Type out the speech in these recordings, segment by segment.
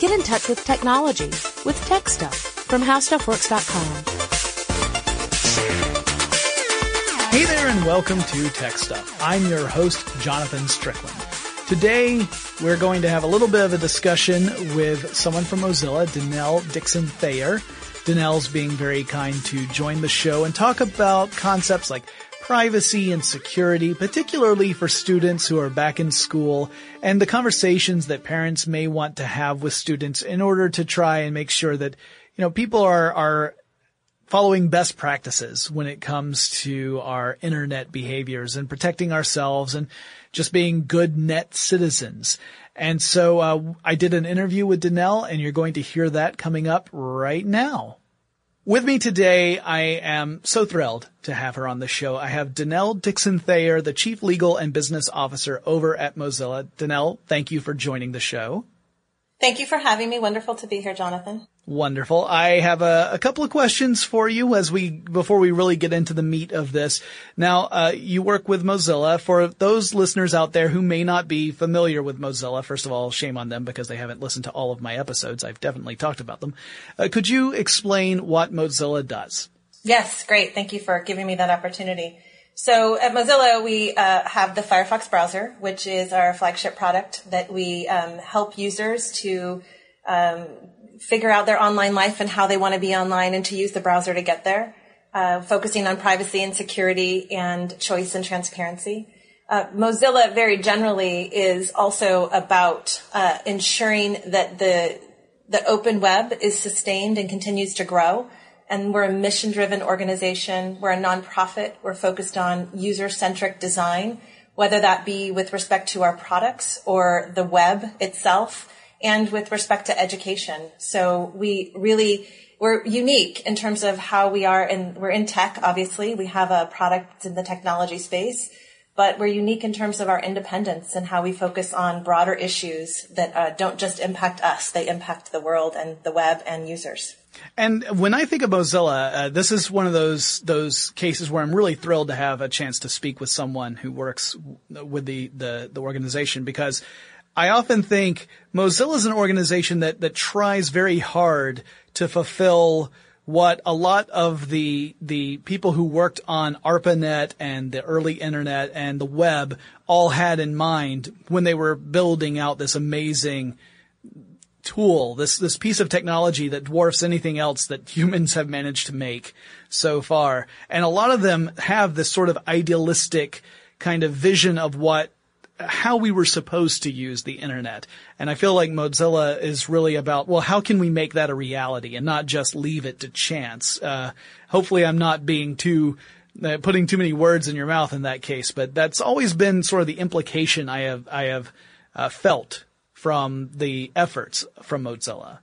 Get in touch with technology with Tech Stuff from HowStuffWorks.com. Hey there and welcome to Tech Stuff. I'm your host, Jonathan Strickland. Today, we're going to have a little bit of a discussion with someone from Mozilla, Denelle Dixon Thayer. Denelle's being very kind to join the show and talk about concepts like privacy and security, particularly for students who are back in school and the conversations that parents may want to have with students in order to try and make sure that, you know, people are, are following best practices when it comes to our internet behaviors and protecting ourselves and just being good net citizens. And so uh, I did an interview with Denelle and you're going to hear that coming up right now. With me today, I am so thrilled to have her on the show. I have Denelle Dixon Thayer, the Chief Legal and Business Officer over at Mozilla. Denelle, thank you for joining the show. Thank you for having me. Wonderful to be here, Jonathan. Wonderful. I have a, a, couple of questions for you as we, before we really get into the meat of this. Now, uh, you work with Mozilla. For those listeners out there who may not be familiar with Mozilla, first of all, shame on them because they haven't listened to all of my episodes. I've definitely talked about them. Uh, could you explain what Mozilla does? Yes, great. Thank you for giving me that opportunity. So at Mozilla, we uh, have the Firefox browser, which is our flagship product that we um, help users to um, figure out their online life and how they want to be online and to use the browser to get there, uh, focusing on privacy and security and choice and transparency. Uh, Mozilla very generally is also about uh, ensuring that the the open web is sustained and continues to grow. And we're a mission driven organization. We're a nonprofit. We're focused on user centric design, whether that be with respect to our products or the web itself and with respect to education. So we really, we're unique in terms of how we are and we're in tech, obviously. We have a product in the technology space, but we're unique in terms of our independence and how we focus on broader issues that uh, don't just impact us. They impact the world and the web and users. And when I think of Mozilla, uh, this is one of those those cases where I'm really thrilled to have a chance to speak with someone who works with the the, the organization because I often think Mozilla is an organization that, that tries very hard to fulfill what a lot of the the people who worked on ARPANET and the early internet and the web all had in mind when they were building out this amazing tool, this this piece of technology that dwarfs anything else that humans have managed to make so far. And a lot of them have this sort of idealistic kind of vision of what how we were supposed to use the internet. And I feel like Mozilla is really about, well, how can we make that a reality and not just leave it to chance? Uh, hopefully I'm not being too, uh, putting too many words in your mouth in that case, but that's always been sort of the implication I have, I have, uh, felt from the efforts from Mozilla.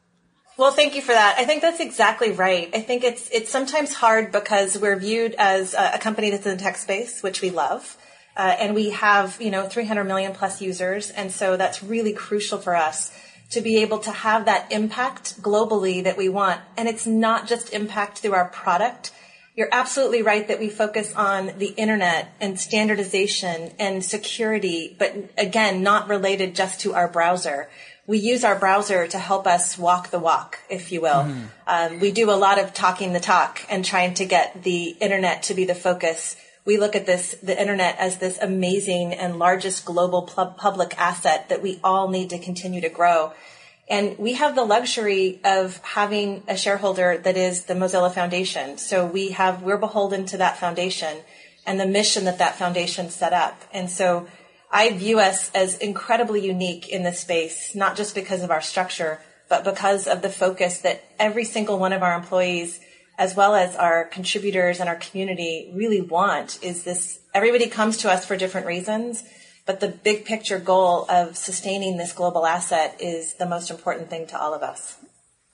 Well, thank you for that. I think that's exactly right. I think it's it's sometimes hard because we're viewed as a, company that's in the tech space, which we love, uh, and we have, you know, 300 million plus users. And so that's really crucial for us to be able to have that impact globally that we want. And it's not just impact through our product. You're absolutely right that we focus on the internet and standardization and security, but again, not related just to our browser. We use our browser to help us walk the walk, if you will. Mm. Um, we do a lot of talking the talk and trying to get the internet to be the focus we look at this, the internet as this amazing and largest global public asset that we all need to continue to grow. And we have the luxury of having a shareholder that is the Mozilla Foundation. So we have, we're beholden to that foundation and the mission that that foundation set up. And so I view us as incredibly unique in this space, not just because of our structure, but because of the focus that every single one of our employees as well as our contributors and our community really want is this everybody comes to us for different reasons but the big picture goal of sustaining this global asset is the most important thing to all of us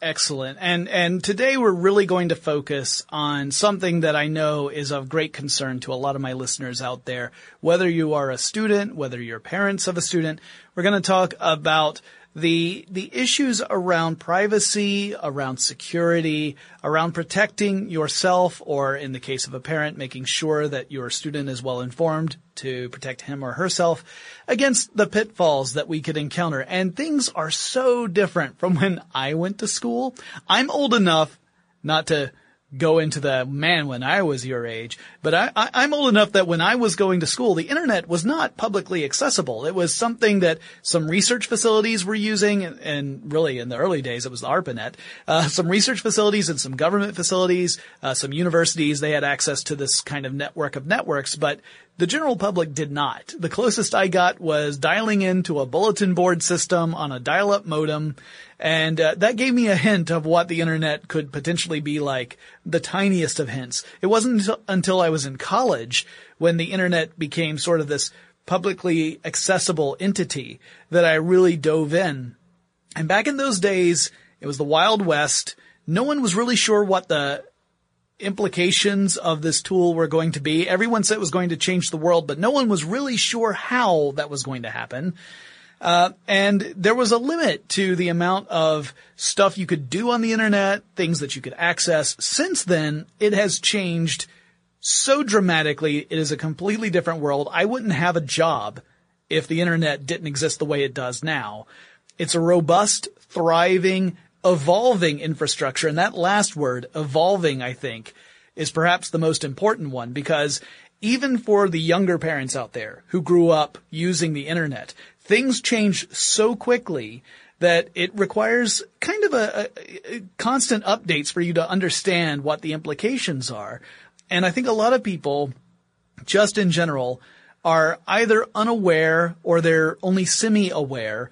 Excellent. And and today we're really going to focus on something that I know is of great concern to a lot of my listeners out there. Whether you are a student, whether you're parents of a student, we're going to talk about the the issues around privacy, around security, around protecting yourself, or in the case of a parent, making sure that your student is well informed to protect him or herself against the pitfalls that we could encounter. And things are so different from when I went to school. I'm old enough not to go into the man when I was your age, but I, I, am old enough that when I was going to school, the internet was not publicly accessible. It was something that some research facilities were using, and really in the early days it was the ARPANET. Uh, some research facilities and some government facilities, uh, some universities, they had access to this kind of network of networks, but the general public did not. The closest I got was dialing into a bulletin board system on a dial-up modem, and uh, that gave me a hint of what the internet could potentially be like, the tiniest of hints. It wasn't until I was in college when the internet became sort of this publicly accessible entity that I really dove in. And back in those days, it was the Wild West. No one was really sure what the implications of this tool were going to be. Everyone said it was going to change the world, but no one was really sure how that was going to happen. Uh, and there was a limit to the amount of stuff you could do on the internet, things that you could access. Since then, it has changed so dramatically. It is a completely different world. I wouldn't have a job if the internet didn't exist the way it does now. It's a robust, thriving, evolving infrastructure. And that last word, evolving, I think, is perhaps the most important one because even for the younger parents out there who grew up using the internet, things change so quickly that it requires kind of a, a, a, constant updates for you to understand what the implications are. And I think a lot of people, just in general, are either unaware or they're only semi-aware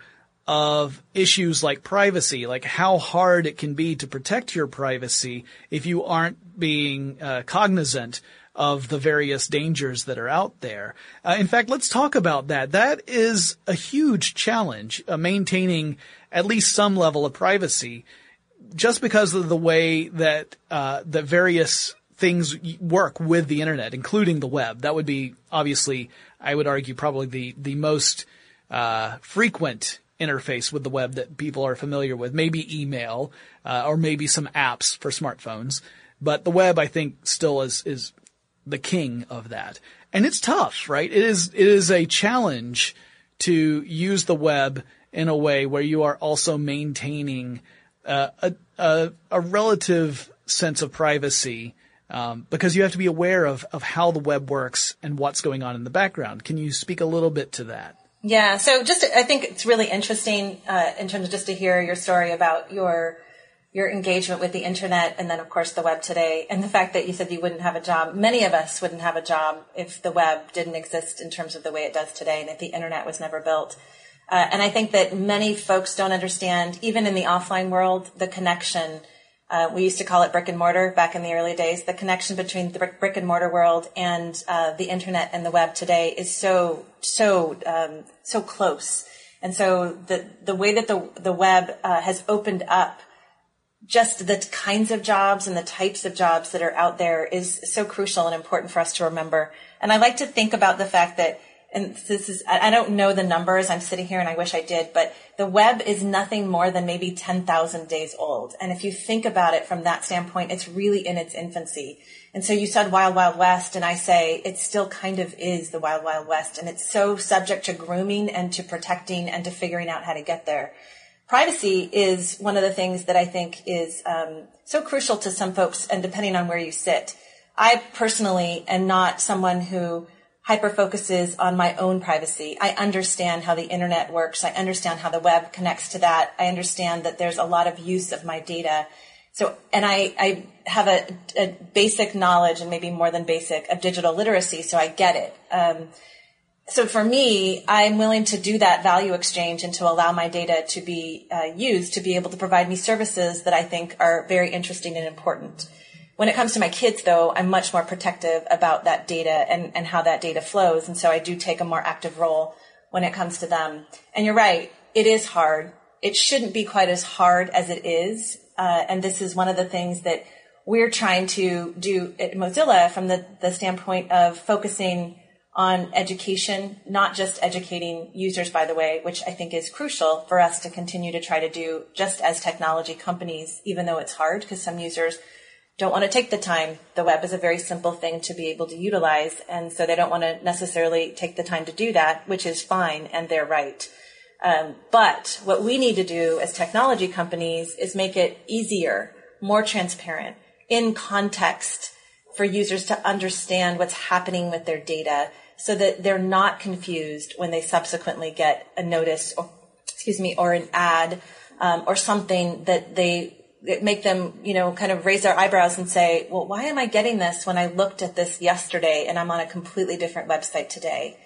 of issues like privacy, like how hard it can be to protect your privacy if you aren't being uh, cognizant of the various dangers that are out there. Uh, in fact, let's talk about that. That is a huge challenge, uh, maintaining at least some level of privacy, just because of the way that uh, the various things work with the internet, including the web. That would be obviously, I would argue, probably the the most uh, frequent interface with the web that people are familiar with. Maybe email, uh, or maybe some apps for smartphones. But the web, I think, still is, is the king of that. And it's tough, right? It is, it is a challenge to use the web in a way where you are also maintaining uh, a, a, a, relative sense of privacy um, because you have to be aware of, of how the web works and what's going on in the background. Can you speak a little bit to that? Yeah. So just, I think it's really interesting, uh, in terms of just to hear your story about your, your engagement with the internet and then of course the web today and the fact that you said you wouldn't have a job. Many of us wouldn't have a job if the web didn't exist in terms of the way it does today and if the internet was never built. Uh, and I think that many folks don't understand, even in the offline world, the connection uh, we used to call it brick and mortar back in the early days. The connection between the brick and mortar world and uh, the internet and the web today is so so um, so close. And so the the way that the the web uh, has opened up just the kinds of jobs and the types of jobs that are out there is so crucial and important for us to remember. And I like to think about the fact that and this is, I don't know the numbers. I'm sitting here and I wish I did, but the web is nothing more than maybe 10,000 days old. And if you think about it from that standpoint, it's really in its infancy. And so you said Wild Wild West, and I say it still kind of is the Wild Wild West. And it's so subject to grooming and to protecting and to figuring out how to get there. Privacy is one of the things that I think is um, so crucial to some folks, and depending on where you sit. I personally am not someone who hyper focuses on my own privacy. I understand how the internet works. I understand how the web connects to that. I understand that there's a lot of use of my data. So, and I, I have a, a basic knowledge and maybe more than basic of digital literacy. So I get it. Um, so for me, I'm willing to do that value exchange and to allow my data to be uh, used to be able to provide me services that I think are very interesting and important. When it comes to my kids, though, I'm much more protective about that data and, and how that data flows. And so I do take a more active role when it comes to them. And you're right, it is hard. It shouldn't be quite as hard as it is. Uh, and this is one of the things that we're trying to do at Mozilla from the, the standpoint of focusing on education, not just educating users, by the way, which I think is crucial for us to continue to try to do just as technology companies, even though it's hard because some users don't want to take the time. The web is a very simple thing to be able to utilize. And so they don't want to necessarily take the time to do that, which is fine and they're right. Um, but what we need to do as technology companies is make it easier, more transparent, in context for users to understand what's happening with their data so that they're not confused when they subsequently get a notice or, excuse me, or an ad um, or something that they make them, you know, kind of raise their eyebrows and say, well, why am I getting this when I looked at this yesterday and I'm on a completely different website today?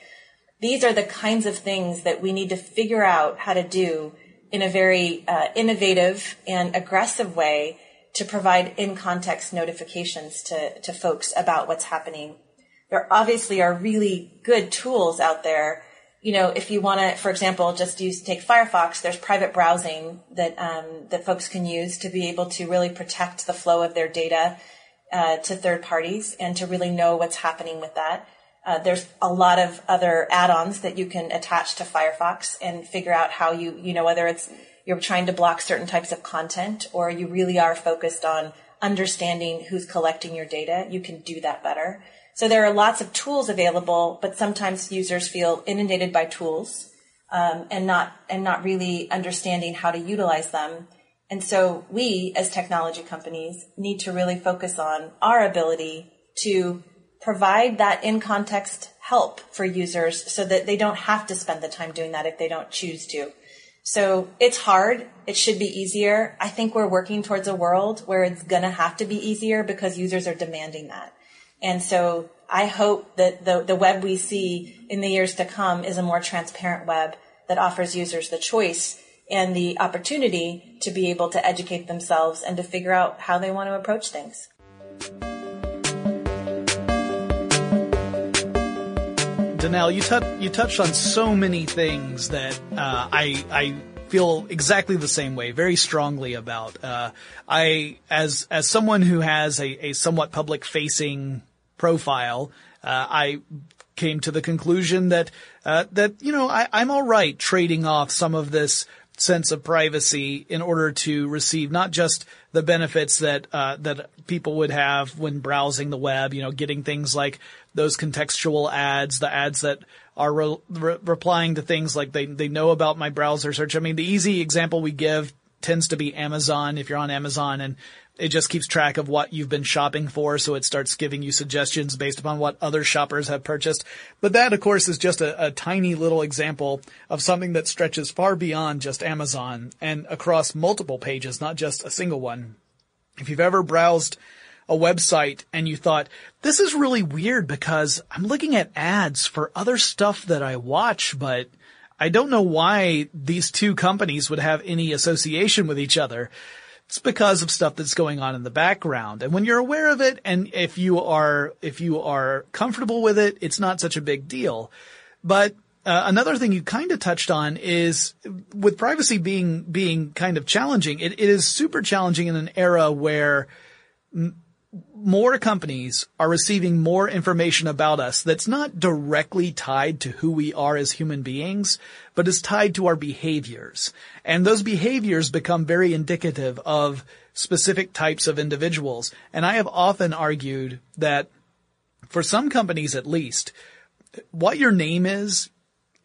These are the kinds of things that we need to figure out how to do in a very uh, innovative and aggressive way to provide in context notifications to, to folks about what's happening. There obviously are really good tools out there you know, if you want to, for example, just use take Firefox, there's private browsing that um, that folks can use to be able to really protect the flow of their data uh, to third parties and to really know what's happening with that. Uh, there's a lot of other add-ons that you can attach to Firefox and figure out how you, you know, whether it's you're trying to block certain types of content or you really are focused on understanding who's collecting your data. You can do that better. So there are lots of tools available, but sometimes users feel inundated by tools um, and not and not really understanding how to utilize them. And so we, as technology companies, need to really focus on our ability to provide that in context help for users so that they don't have to spend the time doing that if they don't choose to. So it's hard. It should be easier. I think we're working towards a world where it's going to have to be easier because users are demanding that. And so I hope that the, the web we see in the years to come is a more transparent web that offers users the choice and the opportunity to be able to educate themselves and to figure out how they want to approach things. Denelle, you, you touched on so many things that uh, I, I feel exactly the same way, very strongly about. Uh, I, as as someone who has a, a somewhat public facing profile, uh, I came to the conclusion that uh, that you know I, I'm all right trading off some of this sense of privacy in order to receive not just the benefits that uh, that people would have when browsing the web, you know, getting things like those contextual ads, the ads that are re- re- replying to things like they they know about my browser search. I mean, the easy example we give tends to be Amazon. If you're on Amazon and it just keeps track of what you've been shopping for, so it starts giving you suggestions based upon what other shoppers have purchased. But that, of course, is just a, a tiny little example of something that stretches far beyond just Amazon and across multiple pages, not just a single one. If you've ever browsed a website and you thought, this is really weird because I'm looking at ads for other stuff that I watch, but I don't know why these two companies would have any association with each other. It's because of stuff that's going on in the background. And when you're aware of it and if you are, if you are comfortable with it, it's not such a big deal. But uh, another thing you kind of touched on is with privacy being, being kind of challenging, it, it is super challenging in an era where more companies are receiving more information about us that's not directly tied to who we are as human beings, but is tied to our behaviors. And those behaviors become very indicative of specific types of individuals. And I have often argued that for some companies at least, what your name is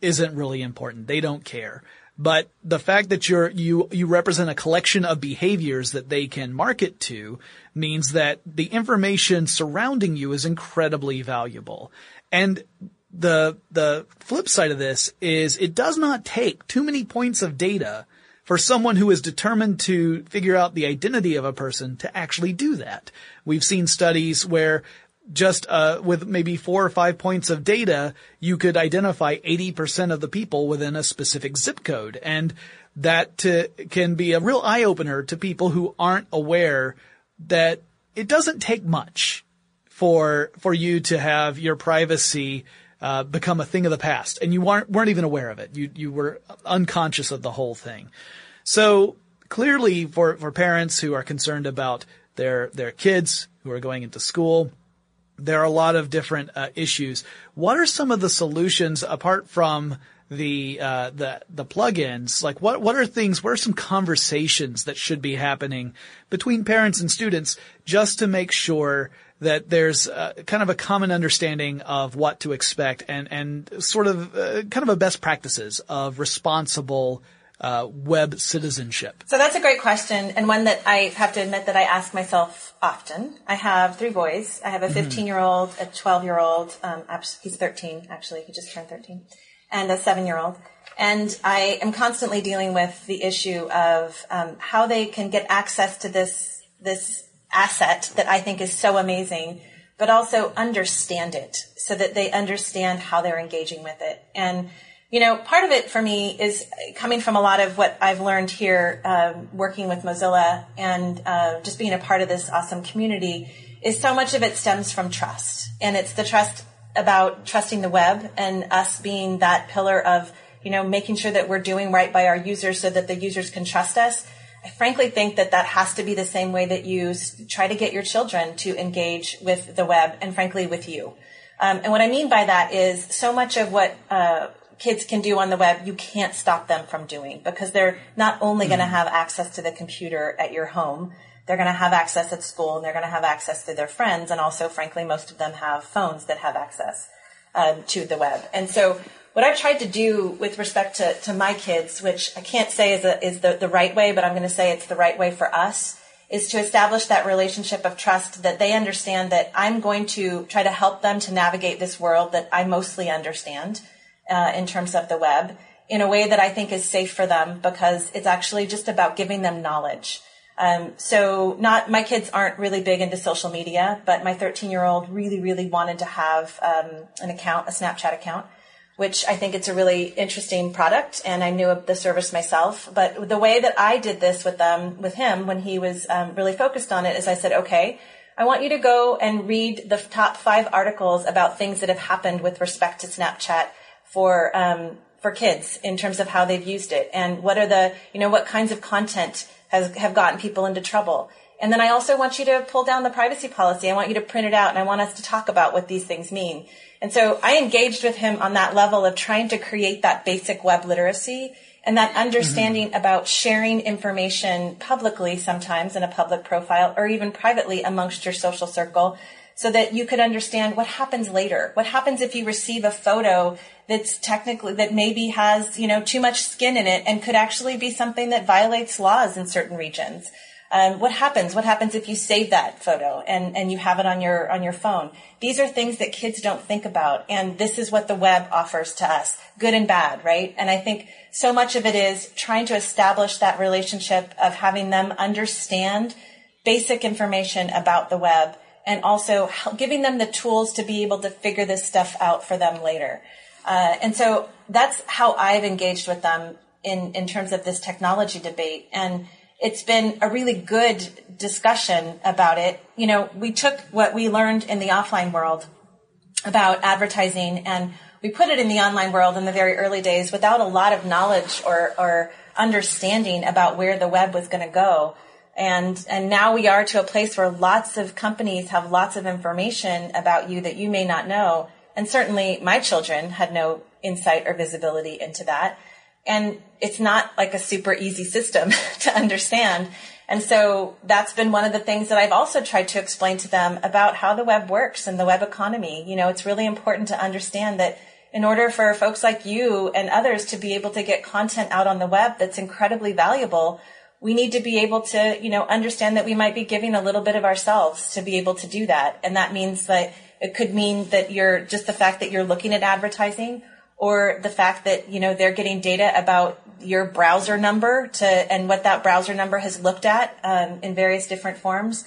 isn't really important. They don't care. But the fact that you're, you, you represent a collection of behaviors that they can market to means that the information surrounding you is incredibly valuable. And the, the flip side of this is it does not take too many points of data for someone who is determined to figure out the identity of a person to actually do that. We've seen studies where just uh, with maybe four or five points of data, you could identify 80% of the people within a specific zip code. And that to, can be a real eye opener to people who aren't aware that it doesn't take much for, for you to have your privacy uh, become a thing of the past, and you weren't weren't even aware of it. You you were unconscious of the whole thing. So clearly, for for parents who are concerned about their their kids who are going into school, there are a lot of different uh, issues. What are some of the solutions apart from the uh, the the plugins? Like what what are things? What are some conversations that should be happening between parents and students just to make sure that there's uh, kind of a common understanding of what to expect and and sort of uh, kind of a best practices of responsible uh, web citizenship? So that's a great question, and one that I have to admit that I ask myself often. I have three boys. I have a 15 year old, a 12 year old. Um, he's 13 actually. He just turned 13, and a seven year old. And I am constantly dealing with the issue of um, how they can get access to this this asset that I think is so amazing, but also understand it so that they understand how they're engaging with it. And you know, part of it for me is coming from a lot of what I've learned here, um, working with Mozilla and uh, just being a part of this awesome community. Is so much of it stems from trust, and it's the trust about trusting the web and us being that pillar of you know making sure that we're doing right by our users so that the users can trust us. I frankly think that that has to be the same way that you try to get your children to engage with the web and frankly with you. Um, and what I mean by that is so much of what uh, kids can do on the web, you can't stop them from doing because they're not only mm going to have access to the computer at your home, they're going to have access at school and they're going to have access to their friends. And also, frankly, most of them have phones that have access um, to the web. And so, what I've tried to do with respect to, to my kids, which I can't say is, a, is the, the right way, but I'm going to say it's the right way for us, is to establish that relationship of trust that they understand that I'm going to try to help them to navigate this world that I mostly understand uh, in terms of the web in a way that I think is safe for them because it's actually just about giving them knowledge. Um, so not my kids aren't really big into social media, but my 13 year old really, really wanted to have um, an account, a Snapchat account, which I think it's a really interesting product, and I knew of the service myself. But the way that I did this with them, with him, when he was um, really focused on it, is I said, okay. I want you to go and read the top five articles about things that have happened with respect to Snapchat for um, for kids in terms of how they've used it and what are the you know what kinds of content has have gotten people into trouble. And then I also want you to pull down the privacy policy. I want you to print it out and I want us to talk about what these things mean. And so I engaged with him on that level of trying to create that basic web literacy and that understanding mm-hmm. about sharing information publicly sometimes in a public profile or even privately amongst your social circle so that you could understand what happens later. What happens if you receive a photo that's technically, that maybe has, you know, too much skin in it and could actually be something that violates laws in certain regions. Um, what happens? What happens if you save that photo and, and you have it on your on your phone? These are things that kids don't think about, and this is what the web offers to us, good and bad, right? And I think so much of it is trying to establish that relationship of having them understand basic information about the web and also giving them the tools to be able to figure this stuff out for them later. Uh, and so that's how I've engaged with them in, in terms of this technology debate. And it's been a really good discussion about it. You know, we took what we learned in the offline world about advertising and we put it in the online world in the very early days without a lot of knowledge or, or understanding about where the web was going to go. And, and now we are to a place where lots of companies have lots of information about you that you may not know. And certainly my children had no insight or visibility into that. And it's not like a super easy system to understand. And so that's been one of the things that I've also tried to explain to them about how the web works and the web economy. You know, it's really important to understand that in order for folks like you and others to be able to get content out on the web that's incredibly valuable, we need to be able to, you know, understand that we might be giving a little bit of ourselves to be able to do that. And that means that it could mean that you're just the fact that you're looking at advertising or the fact that, you know, they're getting data about your browser number to, and what that browser number has looked at, um, in various different forms.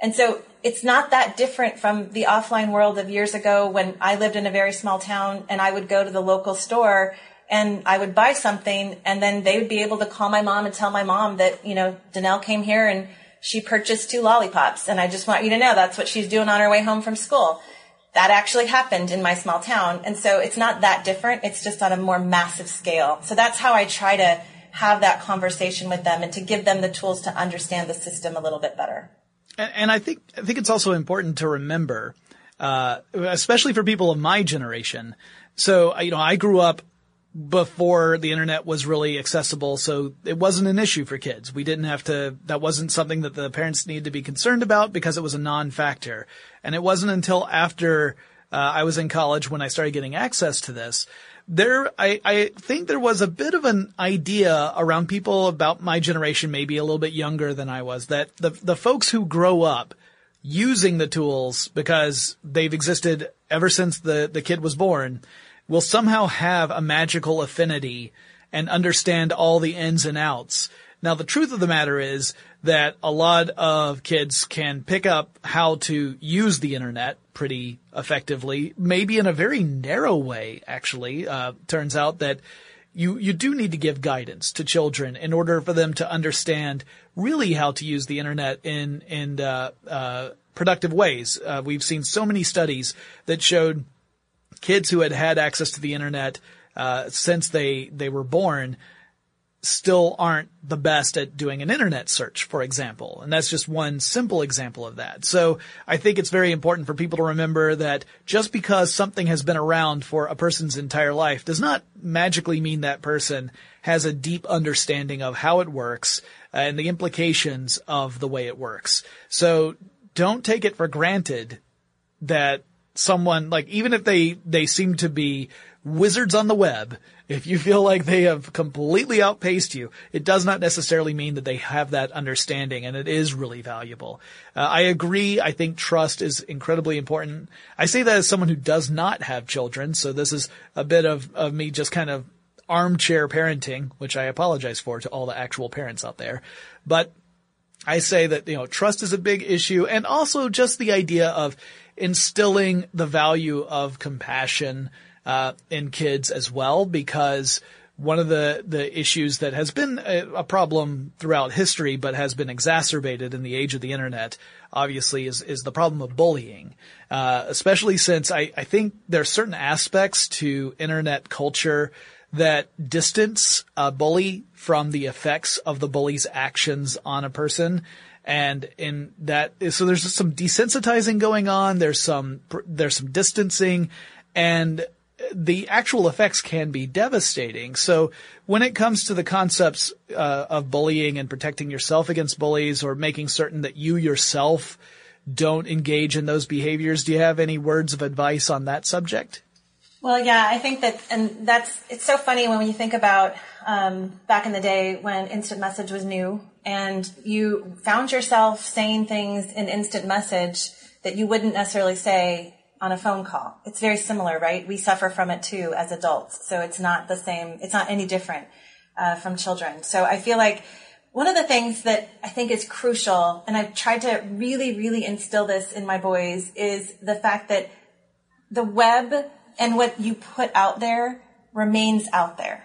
And so it's not that different from the offline world of years ago when I lived in a very small town and I would go to the local store and I would buy something and then they would be able to call my mom and tell my mom that, you know, Denelle came here and she purchased two lollipops. And I just want you to know that's what she's doing on her way home from school. That actually happened in my small town. And so it's not that different. It's just on a more massive scale. So that's how I try to have that conversation with them and to give them the tools to understand the system a little bit better. And, and I think, I think it's also important to remember uh, especially for people of my generation. So, you know, I grew up before the internet was really accessible, so it wasn't an issue for kids. We didn't have to, that wasn't something that the parents needed to be concerned about because it was a non-factor. And it wasn't until after uh, I was in college when I started getting access to this. There, I, I think there was a bit of an idea around people about my generation, maybe a little bit younger than I was, that the, the folks who grow up using the tools because they've existed ever since the, the kid was born will somehow have a magical affinity and understand all the ins and outs. Now, the truth of the matter is that a lot of kids can pick up how to use the internet pretty effectively, maybe in a very narrow way, actually. Uh, turns out that you, you do need to give guidance to children in order for them to understand really how to use the internet in, in, uh, uh, productive ways. Uh, we've seen so many studies that showed kids who had had access to the internet uh, since they they were born still aren't the best at doing an internet search, for example. And that's just one simple example of that. So I think it's very important for people to remember that just because something has been around for a person's entire life does not magically mean that person has a deep understanding of how it works and the implications of the way it works. So don't take it for granted that someone like even if they they seem to be wizards on the web if you feel like they have completely outpaced you it does not necessarily mean that they have that understanding and it is really valuable. Uh, i agree. I think trust is incredibly important. I say that as someone who does not have children so this is a bit of, of me just kind of armchair parenting which i apologize for to all the actual parents out there. But I say that, you know, trust is a big issue and also just the idea of instilling the value of compassion uh, in kids as well, because one of the, the issues that has been a, a, problem throughout history, but has been exacerbated in the age of the internet, obviously, is, is the problem of bullying. Uh, especially since I, I think there are certain aspects to internet culture that distance a bully from the effects of the bully's actions on a person. And in that so there's some desensitizing going on. There's some there's some distancing. And the actual effects can be devastating. So when it comes to the concepts uh, of bullying and protecting yourself against bullies or making certain that you yourself don't engage in those behaviors do you have any words of advice on that subject well, yeah, I think that, and that's, it's so funny when you think about um, back in the day when instant message was new and you found yourself saying things in instant message that you wouldn't necessarily say on a phone call. It's very similar, right? We suffer from it too as adults. So it's not the same, it's not any different uh, from children. So I feel like one of the things that I think is crucial, and I've tried to really, really instill this in my boys, is the fact that the web and what you put out there remains out there.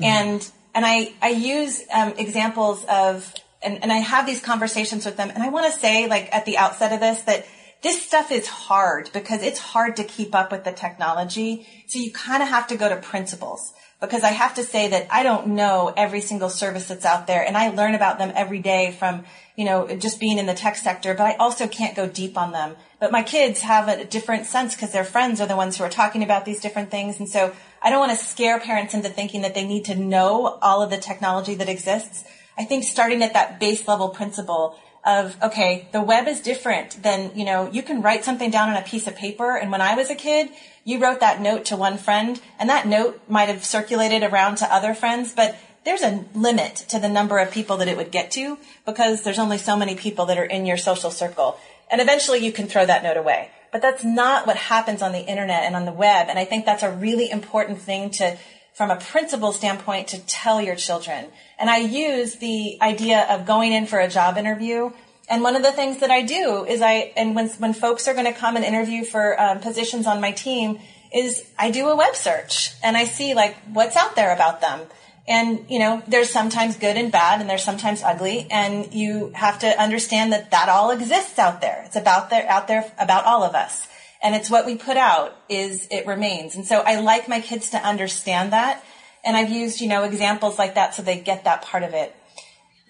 Mm-hmm. And, and I, I use um, examples of, and, and I have these conversations with them. And I want to say, like, at the outset of this, that this stuff is hard because it's hard to keep up with the technology. So you kind of have to go to principles because I have to say that I don't know every single service that's out there and I learn about them every day from, you know, just being in the tech sector, but I also can't go deep on them. But my kids have a different sense because their friends are the ones who are talking about these different things. And so I don't want to scare parents into thinking that they need to know all of the technology that exists. I think starting at that base level principle of, okay, the web is different than, you know, you can write something down on a piece of paper. And when I was a kid, you wrote that note to one friend and that note might have circulated around to other friends, but there's a limit to the number of people that it would get to because there's only so many people that are in your social circle. And eventually you can throw that note away. But that's not what happens on the internet and on the web. And I think that's a really important thing to, from a principle standpoint, to tell your children. And I use the idea of going in for a job interview and one of the things that I do is I, and when, when folks are going to come and interview for um, positions on my team, is I do a web search and I see like what's out there about them. And, you know, there's sometimes good and bad and there's sometimes ugly and you have to understand that that all exists out there. It's about there, out there about all of us. And it's what we put out is it remains. And so I like my kids to understand that. And I've used, you know, examples like that so they get that part of it.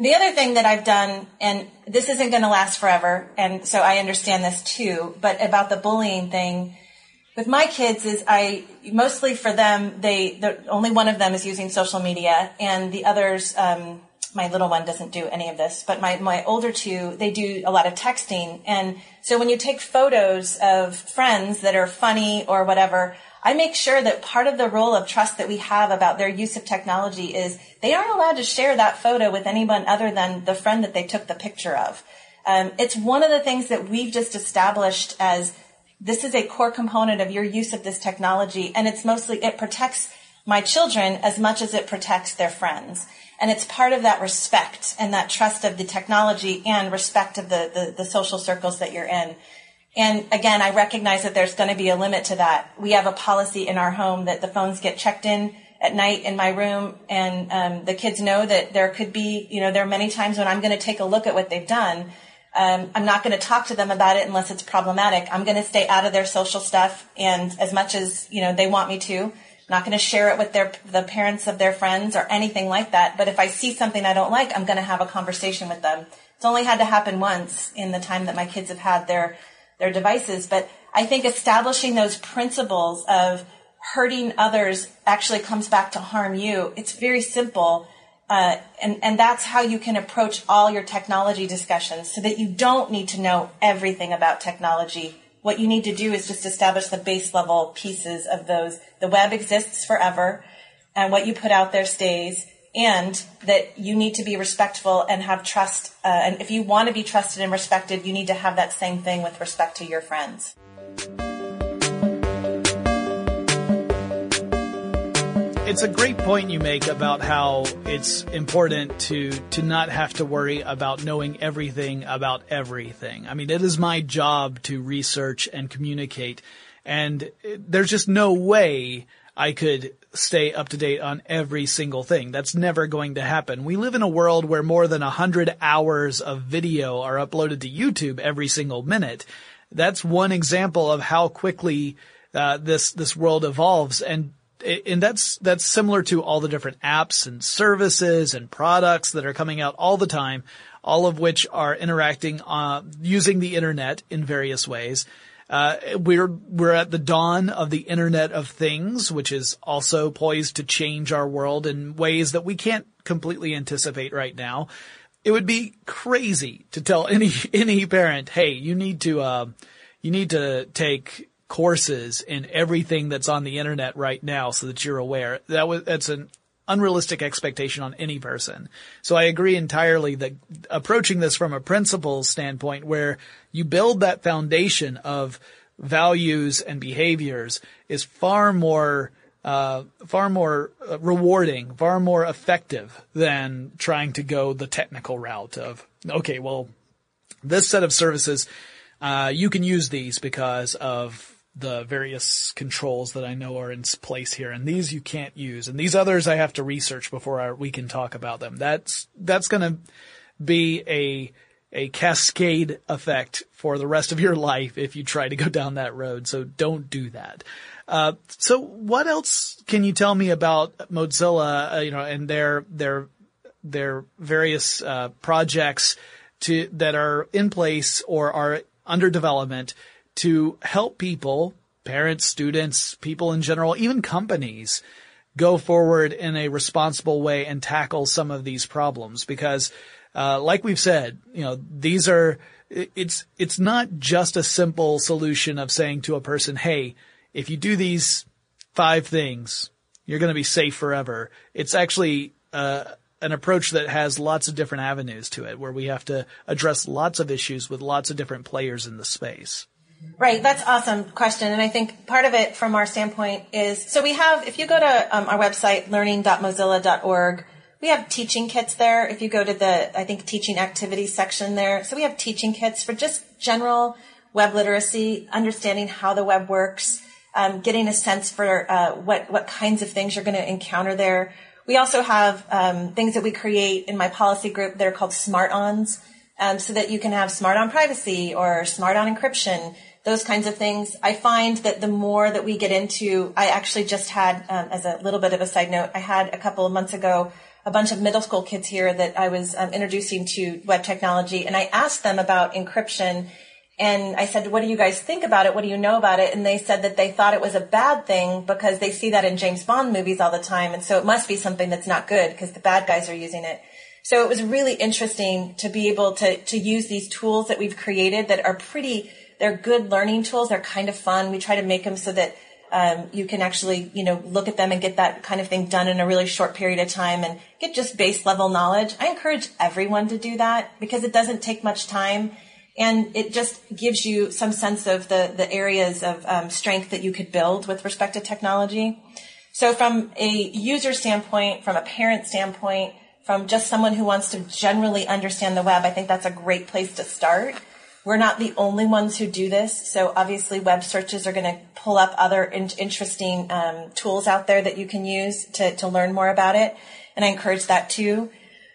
The other thing that I've done, and this isn't going to last forever, and so I understand this too, but about the bullying thing, with my kids is I mostly for them they the, only one of them is using social media and the others um, my little one doesn't do any of this but my my older two they do a lot of texting and so when you take photos of friends that are funny or whatever I make sure that part of the role of trust that we have about their use of technology is they aren't allowed to share that photo with anyone other than the friend that they took the picture of. Um, it's one of the things that we've just established as this is a core component of your use of this technology and it's mostly it protects my children as much as it protects their friends. And it's part of that respect and that trust of the technology and respect of the, the, the social circles that you're in. And again i recognize that there's going to be a limit to that. We have a policy in our home that the phones get checked in at night in my room and um, the kids know that there could be you know there are many times when i'm going to take a look at what they've done um, I'm not going to talk to them about it unless it's problematic. I'm going to stay out of their social stuff, and as much as you know they want me to, not going to share it with their the parents of their friends or anything like that. But if I see something I don't like, I'm going to have a conversation with them. It's only had to happen once in the time that my kids have had their their devices, but I think establishing those principles of hurting others actually comes back to harm you. It's very simple uh, and, and that's how you can approach all your technology discussions so that you don't need to know everything about technology. What you need to do is just establish the base level pieces of those. The web exists forever and what you put out there stays and that you need to be respectful and have trust. Uh, and if you want to be trusted and respected, you need to have that same thing with respect to your friends. It's a great point you make about how it's important to to not have to worry about knowing everything about everything. I mean, it is my job to research and communicate, and there's just no way I could stay up to date on every single thing. That's never going to happen. We live in a world where more than a hundred hours of video are uploaded to YouTube every single minute. That's one example of how quickly uh, this this world evolves, and and that's that's similar to all the different apps and services and products that are coming out all the time, all of which are interacting uh, using the internet in various ways. Uh, we're we're at the dawn of the Internet of Things, which is also poised to change our world in ways that we can't completely anticipate right now. It would be crazy to tell any any parent, "Hey, you need to uh, you need to take courses in everything that's on the internet right now so that you're aware. That was, that's an unrealistic expectation on any person. So I agree entirely that approaching this from a principles standpoint where you build that foundation of values and behaviors is far more uh, far more rewarding, far more effective than trying to go the technical route of, okay, well, this set of services, uh, you can use these because of the various controls that I know are in place here, and these you can't use, and these others I have to research before I, we can talk about them. That's that's going to be a a cascade effect for the rest of your life if you try to go down that road. So don't do that. Uh, so what else can you tell me about Mozilla? Uh, you know, and their their their various uh, projects to that are in place or are under development to help people, parents, students, people in general, even companies go forward in a responsible way and tackle some of these problems because uh, like we've said, you know, these are it's it's not just a simple solution of saying to a person, "Hey, if you do these five things, you're going to be safe forever." It's actually uh, an approach that has lots of different avenues to it, where we have to address lots of issues with lots of different players in the space. Right, that's awesome question. And I think part of it from our standpoint is, so we have, if you go to um, our website, learning.mozilla.org, we have teaching kits there. If you go to the, I think, teaching activities section there. So we have teaching kits for just general web literacy, understanding how the web works, um, getting a sense for uh, what, what kinds of things you're going to encounter there. We also have um, things that we create in my policy group. that are called smart-ons, um, so that you can have smart on privacy or smart on encryption those kinds of things. I find that the more that we get into, I actually just had, um, as a little bit of a side note, I had a couple of months ago a bunch of middle school kids here that I was um, introducing to web technology, and I asked them about encryption. And I said, what do you guys think about it? What do you know about it? And they said that they thought it was a bad thing because they see that in James Bond movies all the time. And so it must be something that's not good because the bad guys are using it. So it was really interesting to be able to, to use these tools that we've created that are pretty, they're good learning tools. They're kind of fun. We try to make them so that um, you can actually, you know, look at them and get that kind of thing done in a really short period of time and get just base level knowledge. I encourage everyone to do that because it doesn't take much time and it just gives you some sense of the, the areas of um, strength that you could build with respect to technology. So from a user standpoint, from a parent standpoint, from just someone who wants to generally understand the web, I think that's a great place to start. We're not the only ones who do this. So obviously web searches are going to pull up other in- interesting um, tools out there that you can use to, to learn more about it. And I encourage that too.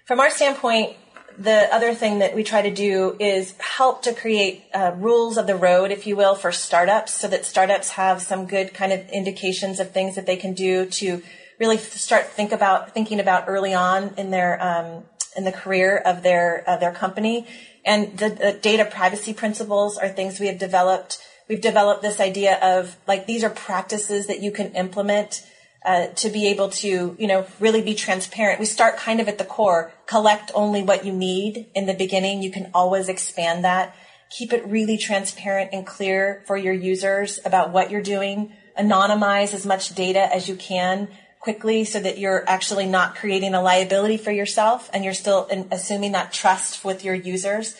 From our standpoint, the other thing that we try to do is help to create uh, rules of the road, if you will, for startups so that startups have some good kind of indications of things that they can do to really start think about thinking about early on in their um, in the career of their of their company and the, the data privacy principles are things we have developed. We've developed this idea of like these are practices that you can implement uh, to be able to, you know, really be transparent. We start kind of at the core. Collect only what you need in the beginning. You can always expand that. Keep it really transparent and clear for your users about what you're doing. Anonymize as much data as you can quickly so that you're actually not creating a liability for yourself and you're still assuming that trust with your users.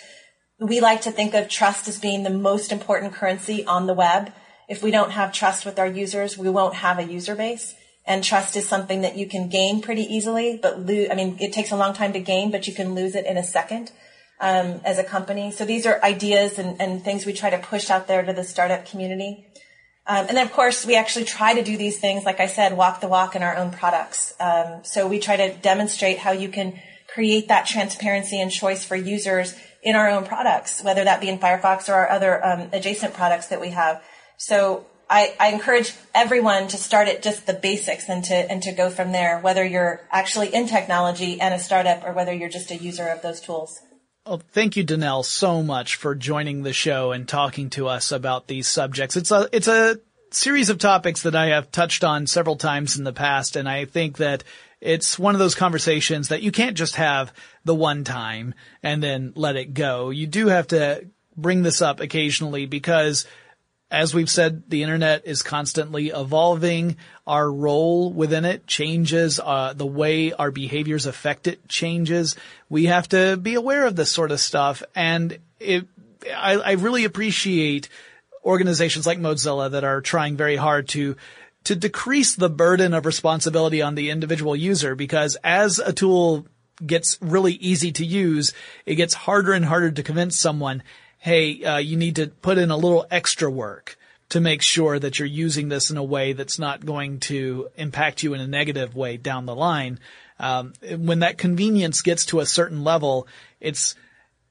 We like to think of trust as being the most important currency on the web. If we don't have trust with our users, we won't have a user base. And trust is something that you can gain pretty easily, but lose, I mean, it takes a long time to gain, but you can lose it in a second. Um, as a company. So these are ideas and, and things we try to push out there to the startup community. Um, and then, of course, we actually try to do these things, like I said, walk the walk in our own products. Um, so we try to demonstrate how you can create that transparency and choice for users in our own products, whether that be in Firefox or our other um, adjacent products that we have. So I, I, encourage everyone to start at just the basics and to and to go from there, whether you're actually in technology and a startup or whether you're just a user of those tools. Well, thank you, Denelle, so much for joining the show and talking to us about these subjects. It's a, it's a series of topics that I have touched on several times in the past, and I think that it's one of those conversations that you can't just have the one time and then let it go. You do have to bring this up occasionally because as we've said, the internet is constantly evolving. Our role within it changes. Uh, the way our behaviors affect it changes. We have to be aware of this sort of stuff. And it, I, I really appreciate organizations like Mozilla that are trying very hard to to decrease the burden of responsibility on the individual user because as a tool gets really easy to use, it gets harder and harder to convince someone hey, uh, you need to put in a little extra work to make sure that you're using this in a way that's not going to impact you in a negative way down the line. Um, when that convenience gets to a certain level, it's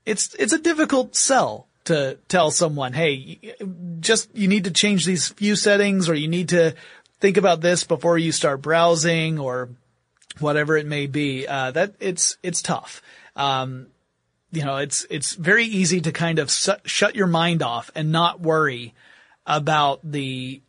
it's it's a difficult sell to tell someone, hey, just you need to change these few settings, or you need to think about this before you start browsing, or whatever it may be. Uh, that it's it's tough. Um, you know, it's, it's very easy to kind of su- shut your mind off and not worry about the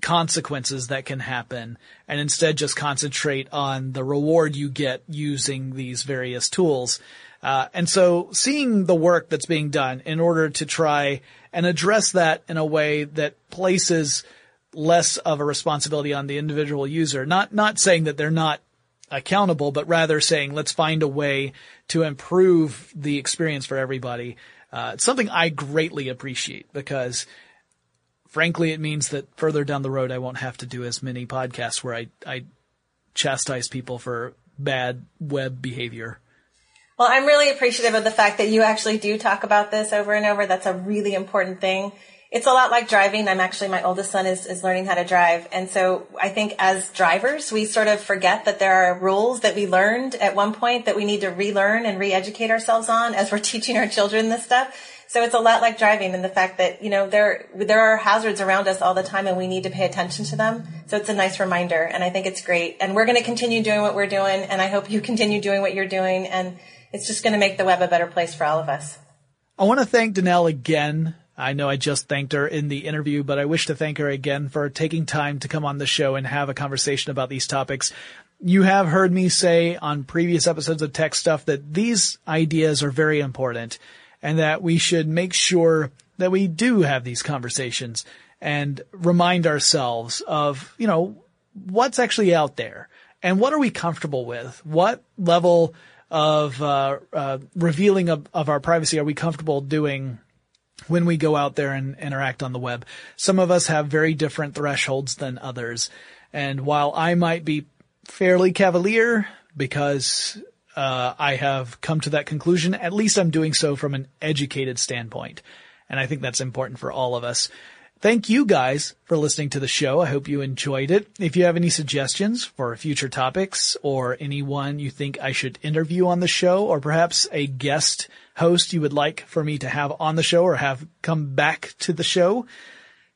consequences that can happen and instead just concentrate on the reward you get using these various tools. Uh, and so seeing the work that's being done in order to try and address that in a way that places less of a responsibility on the individual user, not, not saying that they're not accountable, but rather saying let's find a way to improve the experience for everybody. Uh, it's something I greatly appreciate because frankly, it means that further down the road, I won't have to do as many podcasts where I, I chastise people for bad web behavior. Well, I'm really appreciative of the fact that you actually do talk about this over and over. That's a really important thing. It's a lot like driving. I'm actually, my oldest son is, is learning how to drive. And so I think as drivers, we sort of forget that there are rules that we learned at one point that we need to relearn and re-educate ourselves on as we're teaching our children this stuff. So it's a lot like driving and the fact that, you know, there, there are hazards around us all the time and we need to pay attention to them. So it's a nice reminder and I think it's great. And we're going to continue doing what we're doing and I hope you continue doing what you're doing and it's just going to make the web a better place for all of us. I want to thank Denelle again I know I just thanked her in the interview, but I wish to thank her again for taking time to come on the show and have a conversation about these topics. You have heard me say on previous episodes of TechStuff that these ideas are very important and that we should make sure that we do have these conversations and remind ourselves of, you know, what's actually out there and what are we comfortable with? What level of uh, uh, revealing of, of our privacy are we comfortable doing when we go out there and interact on the web. Some of us have very different thresholds than others. And while I might be fairly cavalier because uh, I have come to that conclusion, at least I'm doing so from an educated standpoint. And I think that's important for all of us. Thank you guys for listening to the show. I hope you enjoyed it. If you have any suggestions for future topics or anyone you think I should interview on the show or perhaps a guest host you would like for me to have on the show or have come back to the show,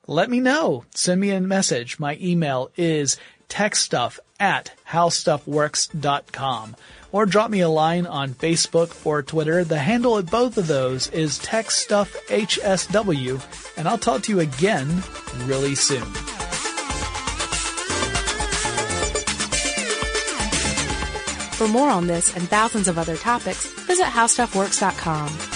let me know. Send me a message. My email is techstuff at howstuffworks.com or drop me a line on Facebook or Twitter. The handle at both of those is TechStuffHSW, and I'll talk to you again really soon. For more on this and thousands of other topics, visit howstuffworks.com.